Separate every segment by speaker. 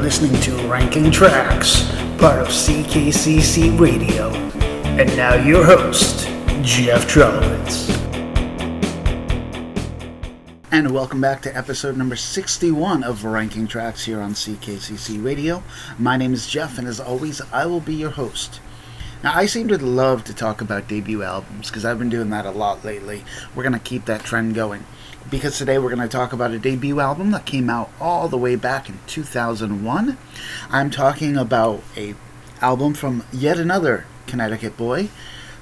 Speaker 1: listening to Ranking Tracks, part of CKCC Radio. And now your host, Jeff Trelowitz. And welcome back to episode number 61 of Ranking Tracks here on CKCC Radio. My name is Jeff, and as always, I will be your host. Now, I seem to love to talk about debut albums because I've been doing that a lot lately. We're going to keep that trend going because today we're going to talk about a debut album that came out all the way back in 2001. I'm talking about a album from yet another Connecticut boy.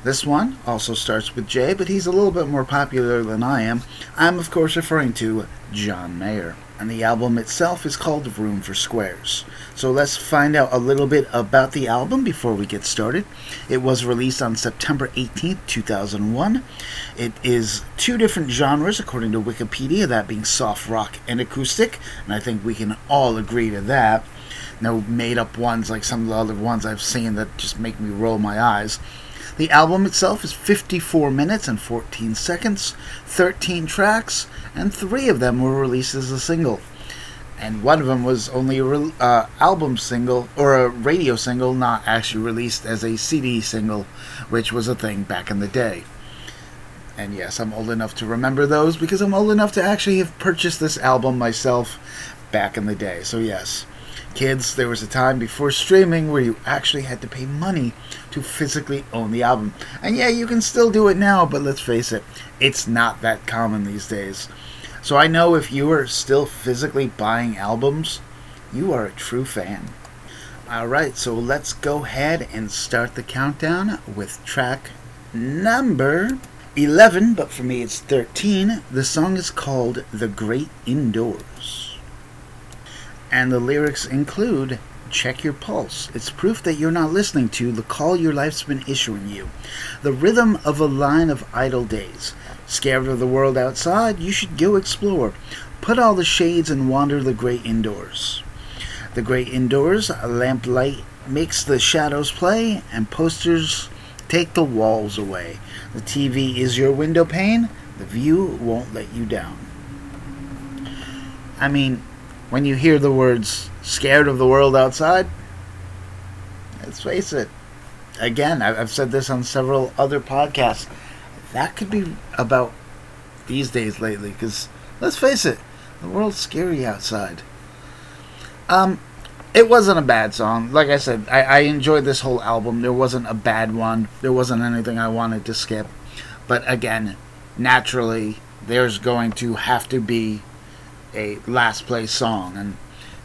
Speaker 1: This one also starts with J, but he's a little bit more popular than I am. I'm, of course, referring to John Mayer. And the album itself is called Room for Squares. So let's find out a little bit about the album before we get started. It was released on September 18th, 2001. It is two different genres, according to Wikipedia, that being soft rock and acoustic, and I think we can all agree to that. No made up ones like some of the other ones I've seen that just make me roll my eyes. The album itself is 54 minutes and 14 seconds, 13 tracks, and three of them were released as a single. And one of them was only a re- uh, album single or a radio single, not actually released as a CD single, which was a thing back in the day. And yes, I'm old enough to remember those because I'm old enough to actually have purchased this album myself back in the day. So, yes, kids, there was a time before streaming where you actually had to pay money to physically own the album. And yeah, you can still do it now, but let's face it, it's not that common these days. So I know if you are still physically buying albums, you are a true fan. Alright, so let's go ahead and start the countdown with track number 11, but for me it's 13. The song is called The Great Indoors. And the lyrics include Check your pulse. It's proof that you're not listening to the call your life's been issuing you. The rhythm of a line of idle days. Scared of the world outside, you should go explore. Put all the shades and wander the great indoors. The great indoors, a lamplight makes the shadows play, and posters take the walls away. The TV is your window pane, the view won't let you down. I mean, when you hear the words scared of the world outside, let's face it. Again, I've said this on several other podcasts. That could be about these days lately, because let's face it, the world's scary outside. Um, it wasn't a bad song. Like I said, I, I enjoyed this whole album. There wasn't a bad one. There wasn't anything I wanted to skip. But again, naturally, there's going to have to be a last place song. And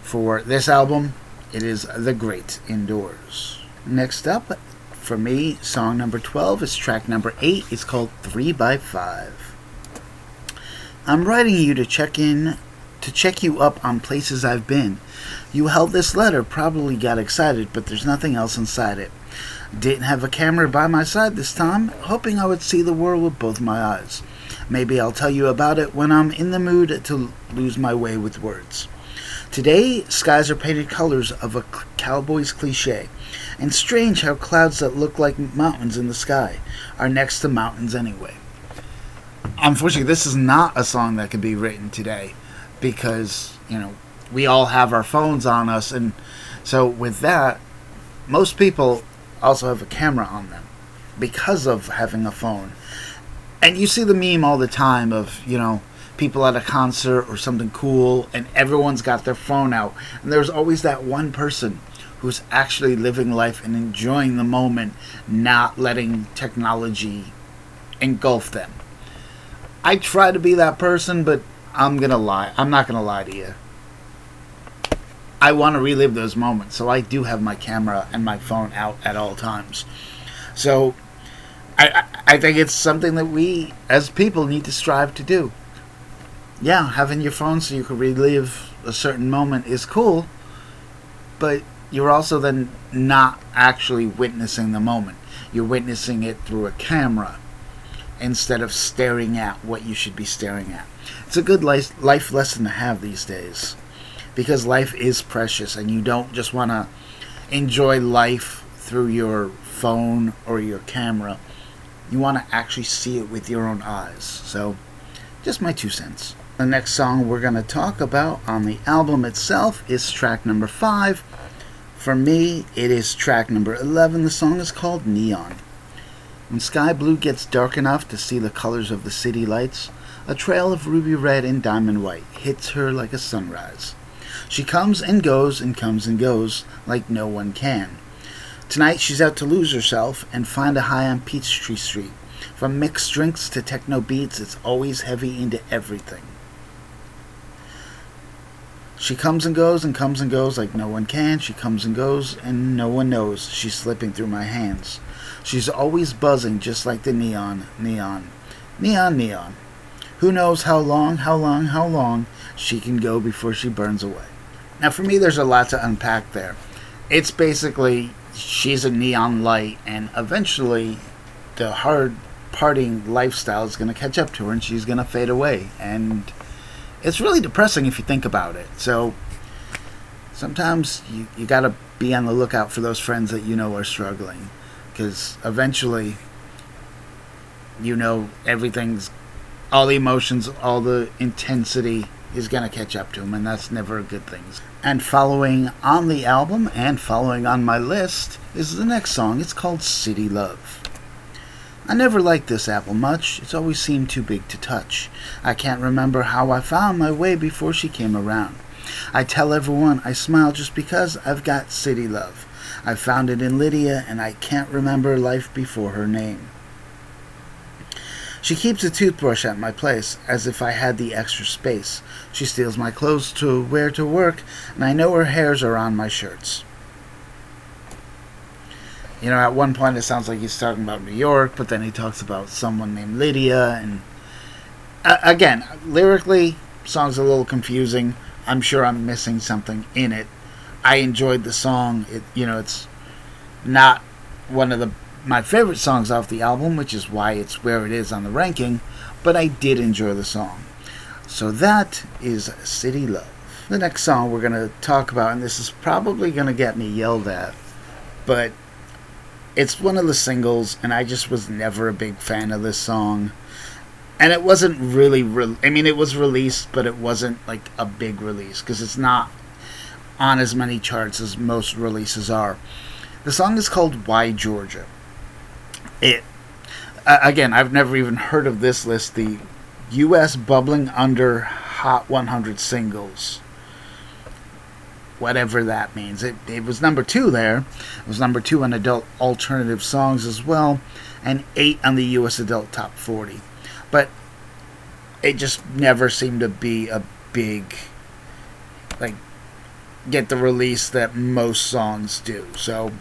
Speaker 1: for this album, it is The Great Indoors. Next up, for me, song number 12 is track number 8. It's called 3 by 5 I'm writing you to check in to check you up on places I've been. You held this letter, probably got excited, but there's nothing else inside it. Didn't have a camera by my side this time, hoping I would see the world with both my eyes. Maybe I'll tell you about it when I'm in the mood to lose my way with words. Today, skies are painted colors of a cowboy's cliche, and strange how clouds that look like mountains in the sky are next to mountains anyway. Unfortunately, this is not a song that could be written today because, you know, we all have our phones on us, and so with that, most people also have a camera on them because of having a phone. And you see the meme all the time of, you know, people at a concert or something cool, and everyone's got their phone out. And there's always that one person who's actually living life and enjoying the moment, not letting technology engulf them. I try to be that person, but I'm to lie. I'm not to lie to you. I want to relive those moments, so I do have my camera and my phone out at all times. So I, I think it's something that we as people need to strive to do. Yeah, having your phone so you can relive a certain moment is cool, but you're also then not actually witnessing the moment. You're witnessing it through a camera instead of staring at what you should be staring at. It's a good life, life lesson to have these days because life is precious and you don't just want to enjoy life through your phone or your camera. You want to actually see it with your own eyes. So, just my two cents. The next song we're going to talk about on the album itself is track number 5. For me, it is track number 11. The song is called Neon. When sky blue gets dark enough to see the colors of the city lights, a trail of ruby red and diamond white hits her like a sunrise. She comes and goes and comes and goes like no one can. Tonight she's out to lose herself and find a high on Peachtree Street. From mixed drinks to techno beats, it's always heavy into everything. She comes and goes and comes and goes like no one can. She comes and goes and no one knows. She's slipping through my hands. She's always buzzing just like the neon, neon, neon, neon. Who knows how long, how long, how long she can go before she burns away. Now, for me, there's a lot to unpack there. It's basically she's a neon light, and eventually the hard parting lifestyle is going to catch up to her and she's going to fade away. And it's really depressing if you think about it. So sometimes you, you got to be on the lookout for those friends that you know are struggling because eventually you know everything's all the emotions all the intensity is going to catch up to them and that's never a good thing and following on the album and following on my list is the next song it's called city love I never liked this apple much. It's always seemed too big to touch. I can't remember how I found my way before she came around. I tell everyone I smile just because I've got city love. I found it in Lydia, and I can't remember life before her name. She keeps a toothbrush at my place, as if I had the extra space. She steals my clothes to wear to work, and I know her hairs are on my shirts. You know, at one point it sounds like he's talking about New York, but then he talks about someone named Lydia, and uh, again, lyrically, song's a little confusing. I'm sure I'm missing something in it, I enjoyed the song. It you know it's not one of the my favorite songs off the album, which is why it's where it is on the ranking, but I did enjoy the song. So that is City Love. The next song we're going to talk about, and this is probably going to get me yelled at, but it's one of the singles, and I just was never a big fan of this song. And it wasn't really, re- I mean, it was released, but it wasn't like a big release because it's not on as many charts as most releases are. The song is called Why Georgia. It uh, again, I've never even heard of this list, the US bubbling under Hot 100 singles. Whatever that means. It, it was number two there. It was number two on adult alternative songs as well, and eight on the US adult top 40. But it just never seemed to be a big, like, get the release that most songs do. So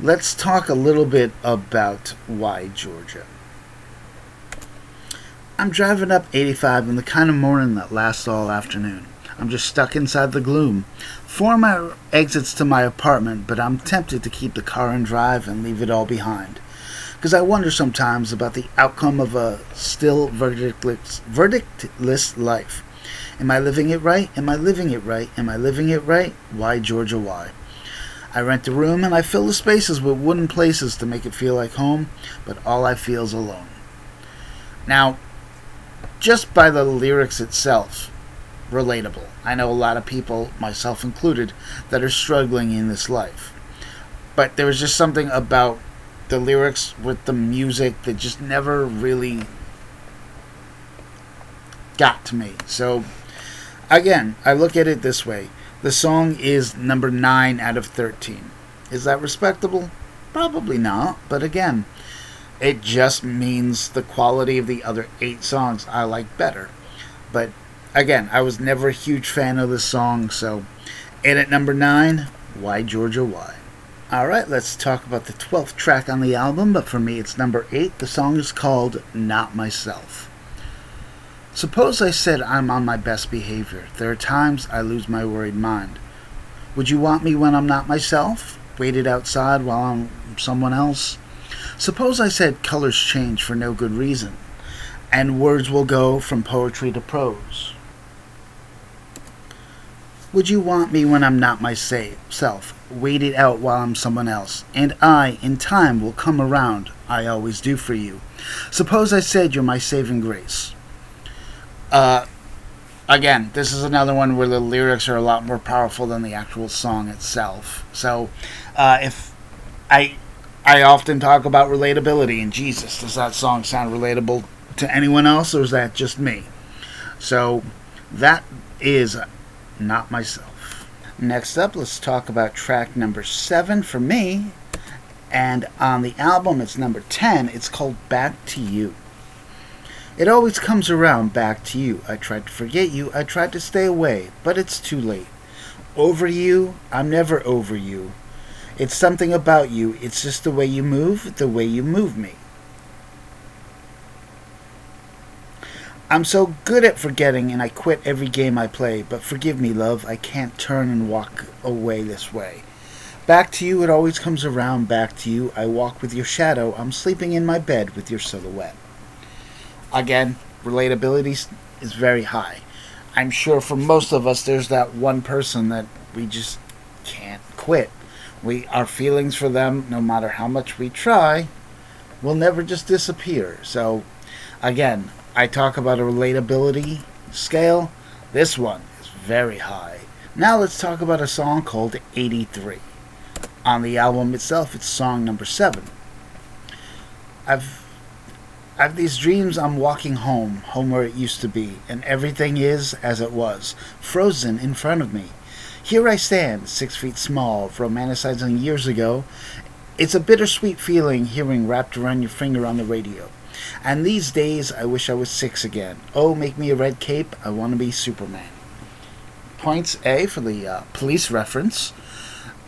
Speaker 1: let's talk a little bit about why Georgia. I'm driving up 85 in the kind of morning that lasts all afternoon. I'm just stuck inside the gloom. Four my exits to my apartment, but I'm tempted to keep the car and drive and leave it all behind. Because I wonder sometimes about the outcome of a still verdictless, verdictless life. Am I living it right? Am I living it right? Am I living it right? Why, Georgia, why? I rent a room and I fill the spaces with wooden places to make it feel like home, but all I feel is alone. Now, just by the lyrics itself, relatable. I know a lot of people, myself included, that are struggling in this life. But there was just something about the lyrics with the music that just never really got to me. So Again, I look at it this way the song is number 9 out of 13. Is that respectable? Probably not, but again, it just means the quality of the other 8 songs I like better. But again, I was never a huge fan of this song, so and at number 9, Why Georgia Why? Alright, let's talk about the 12th track on the album, but for me it's number 8. The song is called Not Myself. Suppose I said I'm on my best behavior. There are times I lose my worried mind. Would you want me when I'm not myself? Waited outside while I'm someone else? Suppose I said colors change for no good reason, and words will go from poetry to prose. Would you want me when I'm not myself? Wait it out while I'm someone else, and I, in time, will come around. I always do for you. Suppose I said you're my saving grace. Uh, again, this is another one where the lyrics are a lot more powerful than the actual song itself. So, uh, if I I often talk about relatability, and Jesus, does that song sound relatable to anyone else, or is that just me? So, that is not myself. Next up, let's talk about track number seven for me. And on the album, it's number 10. It's called Back to You. It always comes around back to you. I tried to forget you, I tried to stay away, but it's too late. Over you, I'm never over you. It's something about you, it's just the way you move, the way you move me. I'm so good at forgetting and I quit every game I play, but forgive me, love, I can't turn and walk away this way. Back to you, it always comes around back to you. I walk with your shadow, I'm sleeping in my bed with your silhouette again, relatability is very high. I'm sure for most of us, there's that one person that we just can't quit. We our feelings for them, no matter how much we try, will never just disappear. So, again, I talk about a relatability scale. This one is very high. Now let's talk about a song called 83. On the album itself, it's song number seven. I've I have these dreams I'm walking home, home where it used to be, and everything is as it was, frozen in front of me. Here I stand, six feet small, romanticizing years ago. It's a bittersweet feeling hearing wrapped around your finger on the radio. And these days, I wish I was six again. Oh, make me a red cape, I want to be Superman. Points A for the uh, police reference.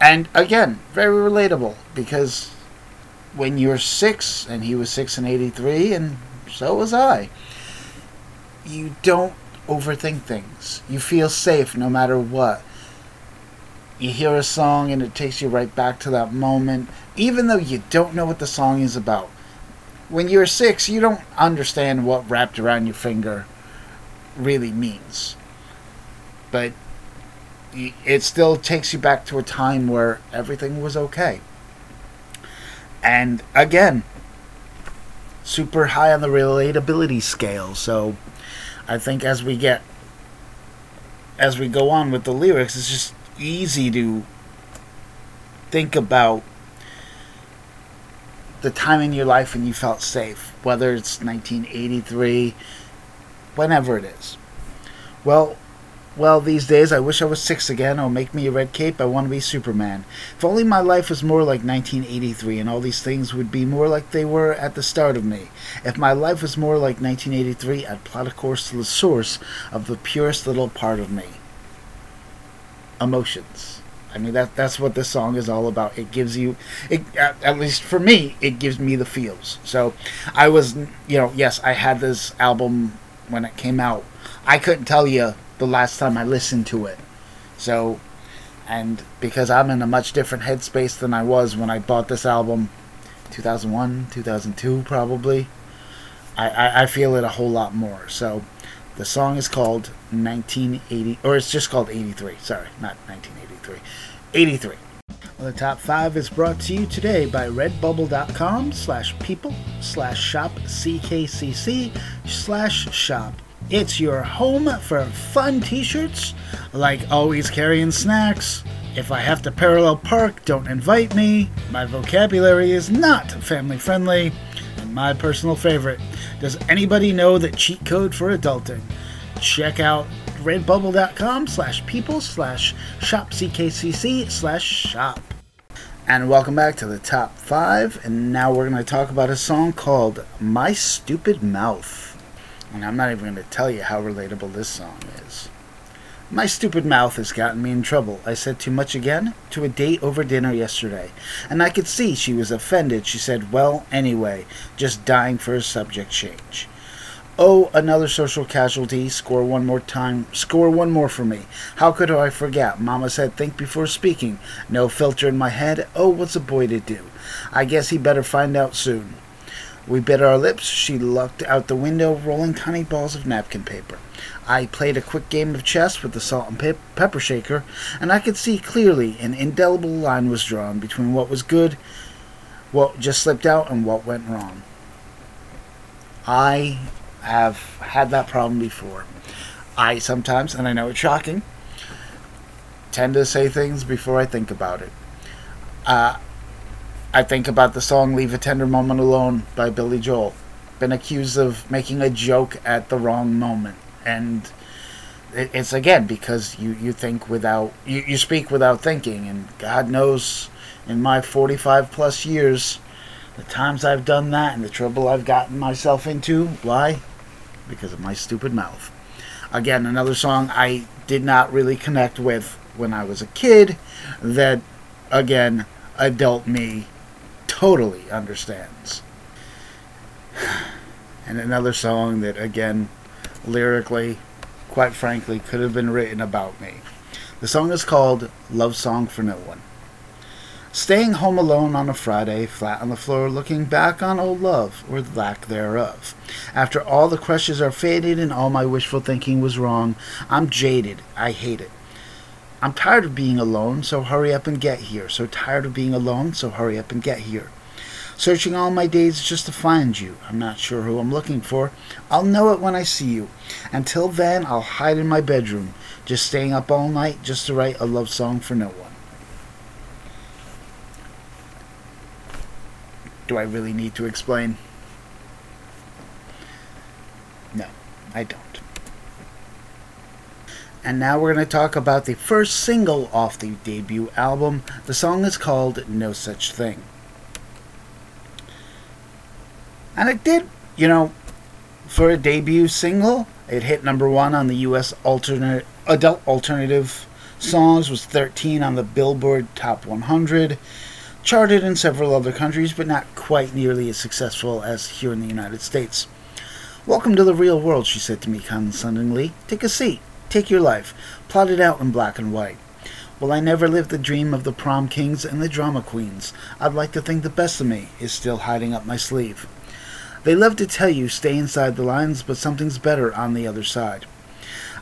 Speaker 1: And again, very relatable because when you're six, and he was six and 83, and so was I, you don't overthink things. You feel safe no matter what. You hear a song and it takes you right back to that moment, even though you don't know what the song is about. When you're six, you don't understand what wrapped around your finger really means. But it still takes you back to a time where everything was okay. And again, super high on the relatability scale. So I think as we get as we go on with the lyrics, it's just easy to think about the time in your life when you felt safe, whether it's 1983, whenever it is. Well, well, these days I wish I was six again. Oh, make me a red cape. I want to be Superman. If only my life was more like 1983 and all these things would be more like they were at the start of me. If my life was more like 1983, I'd plot a course to the source of the purest little part of me. Emotions. I mean that that's what this song is all about. It gives you it at least for me, it gives me the feels. So, I was, you know, yes, I had this album when it came out. I couldn't tell you the last time I listened to it. So, and because I'm in a much different headspace than I was when I bought this album, 2001, 2002 probably, I, I, I feel it a whole lot more. So, the song is called 1980, or it's just called 83. Sorry, not 1983. 83. Well, the top five is brought to you today by redbubble.com slash people slash shop ckcc slash shop it's your home for fun t shirts, like always carrying snacks. If I have to parallel park, don't invite me. My vocabulary is not family friendly. And my personal favorite does anybody know the cheat code for adulting? Check out redbubble.com slash people slash shop ckcc slash shop. And welcome back to the top five. And now we're going to talk about a song called My Stupid Mouth. And I'm not even going to tell you how relatable this song is. My stupid mouth has gotten me in trouble. I said too much again to a date over dinner yesterday, and I could see she was offended. She said, Well, anyway, just dying for a subject change. Oh, another social casualty. Score one more time. Score one more for me. How could I forget? Mama said, think before speaking. No filter in my head. Oh, what's a boy to do? I guess he better find out soon. We bit our lips. She looked out the window, rolling tiny balls of napkin paper. I played a quick game of chess with the salt and pe- pepper shaker, and I could see clearly an indelible line was drawn between what was good, what just slipped out, and what went wrong. I have had that problem before. I sometimes, and I know it's shocking, tend to say things before I think about it. Uh, I think about the song Leave a Tender Moment Alone by Billy Joel. Been accused of making a joke at the wrong moment. And it's again because you, you think without, you, you speak without thinking. And God knows in my 45 plus years, the times I've done that and the trouble I've gotten myself into. Why? Because of my stupid mouth. Again, another song I did not really connect with when I was a kid that, again, adult me totally understands. And another song that, again, lyrically, quite frankly, could have been written about me. The song is called Love Song for No One. Staying home alone on a Friday, flat on the floor, looking back on old love, or lack thereof. After all the crushes are faded and all my wishful thinking was wrong, I'm jaded. I hate it. I'm tired of being alone, so hurry up and get here. So tired of being alone, so hurry up and get here. Searching all my days just to find you. I'm not sure who I'm looking for. I'll know it when I see you. Until then, I'll hide in my bedroom, just staying up all night just to write a love song for no one. Do I really need to explain? No, I don't. And now we're going to talk about the first single off the debut album. The song is called No Such Thing. And it did, you know, for a debut single, it hit number one on the U.S. alternate adult alternative songs, was 13 on the Billboard Top 100, charted in several other countries, but not quite nearly as successful as here in the United States. Welcome to the real world, she said to me condescendingly. Take a seat. Take your life. Plot it out in black and white. Well, I never lived the dream of the prom kings and the drama queens. I'd like to think the best of me is still hiding up my sleeve. They love to tell you stay inside the lines, but something's better on the other side.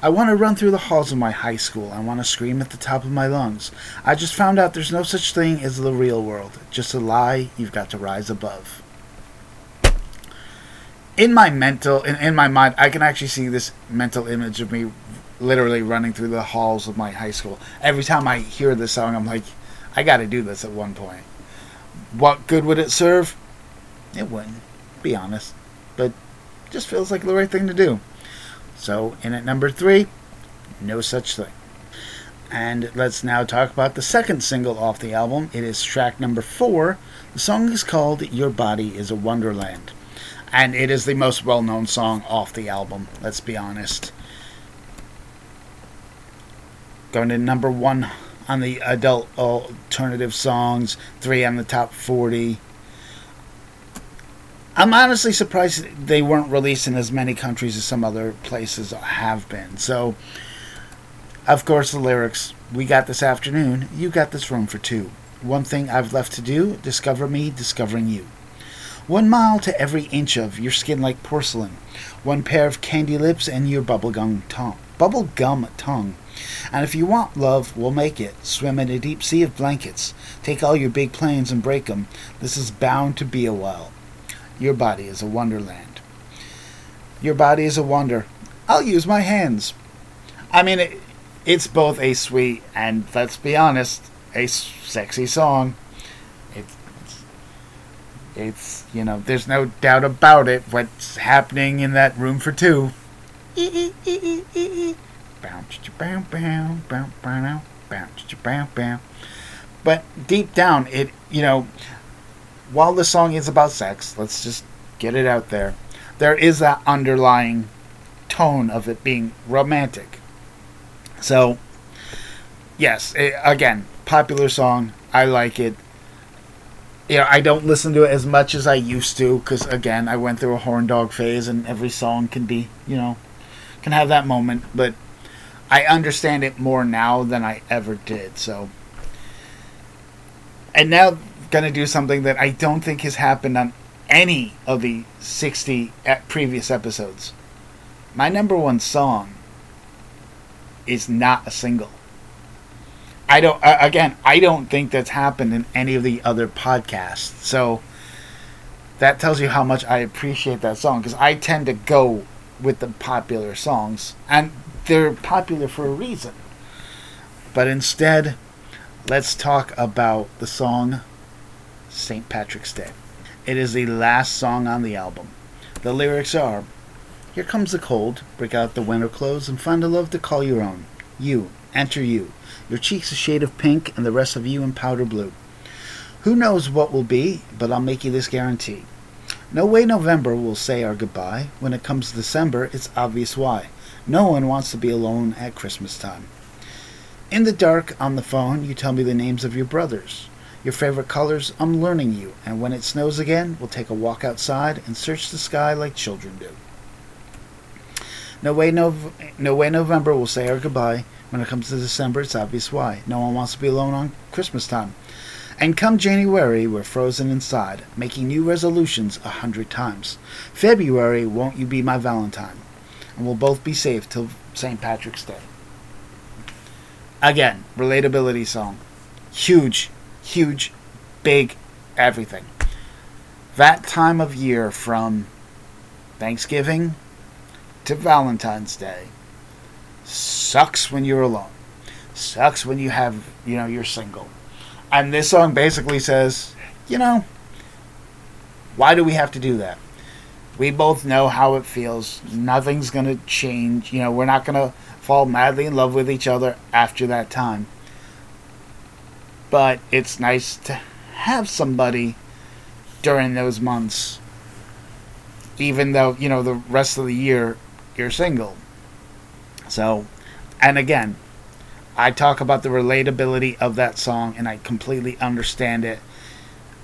Speaker 1: I want to run through the halls of my high school. I want to scream at the top of my lungs. I just found out there's no such thing as the real world. Just a lie you've got to rise above. In my mental, in, in my mind, I can actually see this mental image of me literally running through the halls of my high school. Every time I hear this song, I'm like, I got to do this at one point. What good would it serve? It wouldn't, be honest. But just feels like the right thing to do. So, in at number three, no such thing. And let's now talk about the second single off the album. It is track number four. The song is called Your Body is a Wonderland. And it is the most well known song off the album, let's be honest. Going to number one on the adult alternative songs, three on the top 40. I'm honestly surprised they weren't released in as many countries as some other places have been. So, of course, the lyrics We got this afternoon, you got this room for two. One thing I've left to do discover me, discovering you. One mile to every inch of your skin like porcelain. One pair of candy lips and your bubblegum tongue. Bubblegum tongue. And if you want love, we'll make it. Swim in a deep sea of blankets. Take all your big planes and break 'em. This is bound to be a while. Your body is a wonderland. Your body is a wonder. I'll use my hands. I mean, it, it's both a sweet and, let's be honest, a sexy song. It's, it's, you know, there's no doubt about it. What's happening in that room for two? But deep down, it, you know, while the song is about sex, let's just get it out there, there is that underlying tone of it being romantic. So, yes, it, again, popular song. I like it. You know, I don't listen to it as much as I used to because, again, I went through a horn dog phase, and every song can be, you know, can have that moment. But I understand it more now than I ever did. So, and now going to do something that I don't think has happened on any of the 60 previous episodes. My number one song is not a single. I don't, uh, again, I don't think that's happened in any of the other podcasts. So, that tells you how much I appreciate that song because I tend to go with the popular songs, and they're popular for a reason. But instead, let's talk about the song St. Patrick's Day. It is the last song on the album. The lyrics are Here comes the cold, break out the winter clothes, and find a love to call your own. You, enter you, your cheeks a shade of pink, and the rest of you in powder blue. Who knows what will be, but I'll make you this guarantee. No way November will say our goodbye. When it comes December, it's obvious why. No one wants to be alone at Christmas time. In the dark, on the phone, you tell me the names of your brothers. Your favorite colors, I'm learning you, and when it snows again, we'll take a walk outside and search the sky like children do. No way, no, no way November will say our goodbye. When it comes to December, it's obvious why. No one wants to be alone on Christmas time. And come January, we're frozen inside, making new resolutions a hundred times. February, won't you be my Valentine? And we'll both be safe till St. Patrick's Day. Again, relatability song. Huge, huge, big, everything. That time of year from Thanksgiving to Valentine's Day sucks when you're alone. Sucks when you have, you know, you're single and this song basically says, you know, why do we have to do that? We both know how it feels. Nothing's going to change. You know, we're not going to fall madly in love with each other after that time. But it's nice to have somebody during those months, even though, you know, the rest of the year you're single. So, and again, I talk about the relatability of that song and I completely understand it.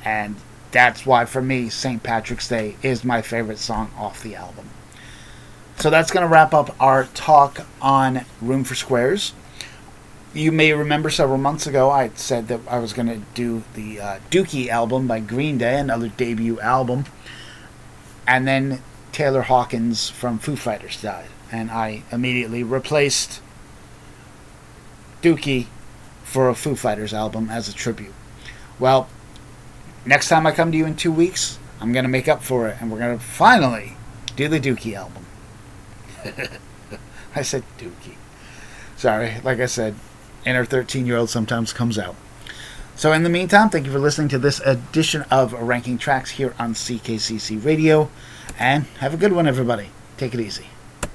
Speaker 1: And that's why, for me, St. Patrick's Day is my favorite song off the album. So that's going to wrap up our talk on Room for Squares. You may remember several months ago I said that I was going to do the uh, Dookie album by Green Day, another debut album. And then Taylor Hawkins from Foo Fighters died. And I immediately replaced Dookie for a Foo Fighters album as a tribute. Well, next time I come to you in two weeks, I'm going to make up for it, and we're going to finally do the Dookie album. I said Dookie. Sorry, like I said, inner 13 year old sometimes comes out. So, in the meantime, thank you for listening to this edition of Ranking Tracks here on CKCC Radio, and have a good one, everybody. Take it easy.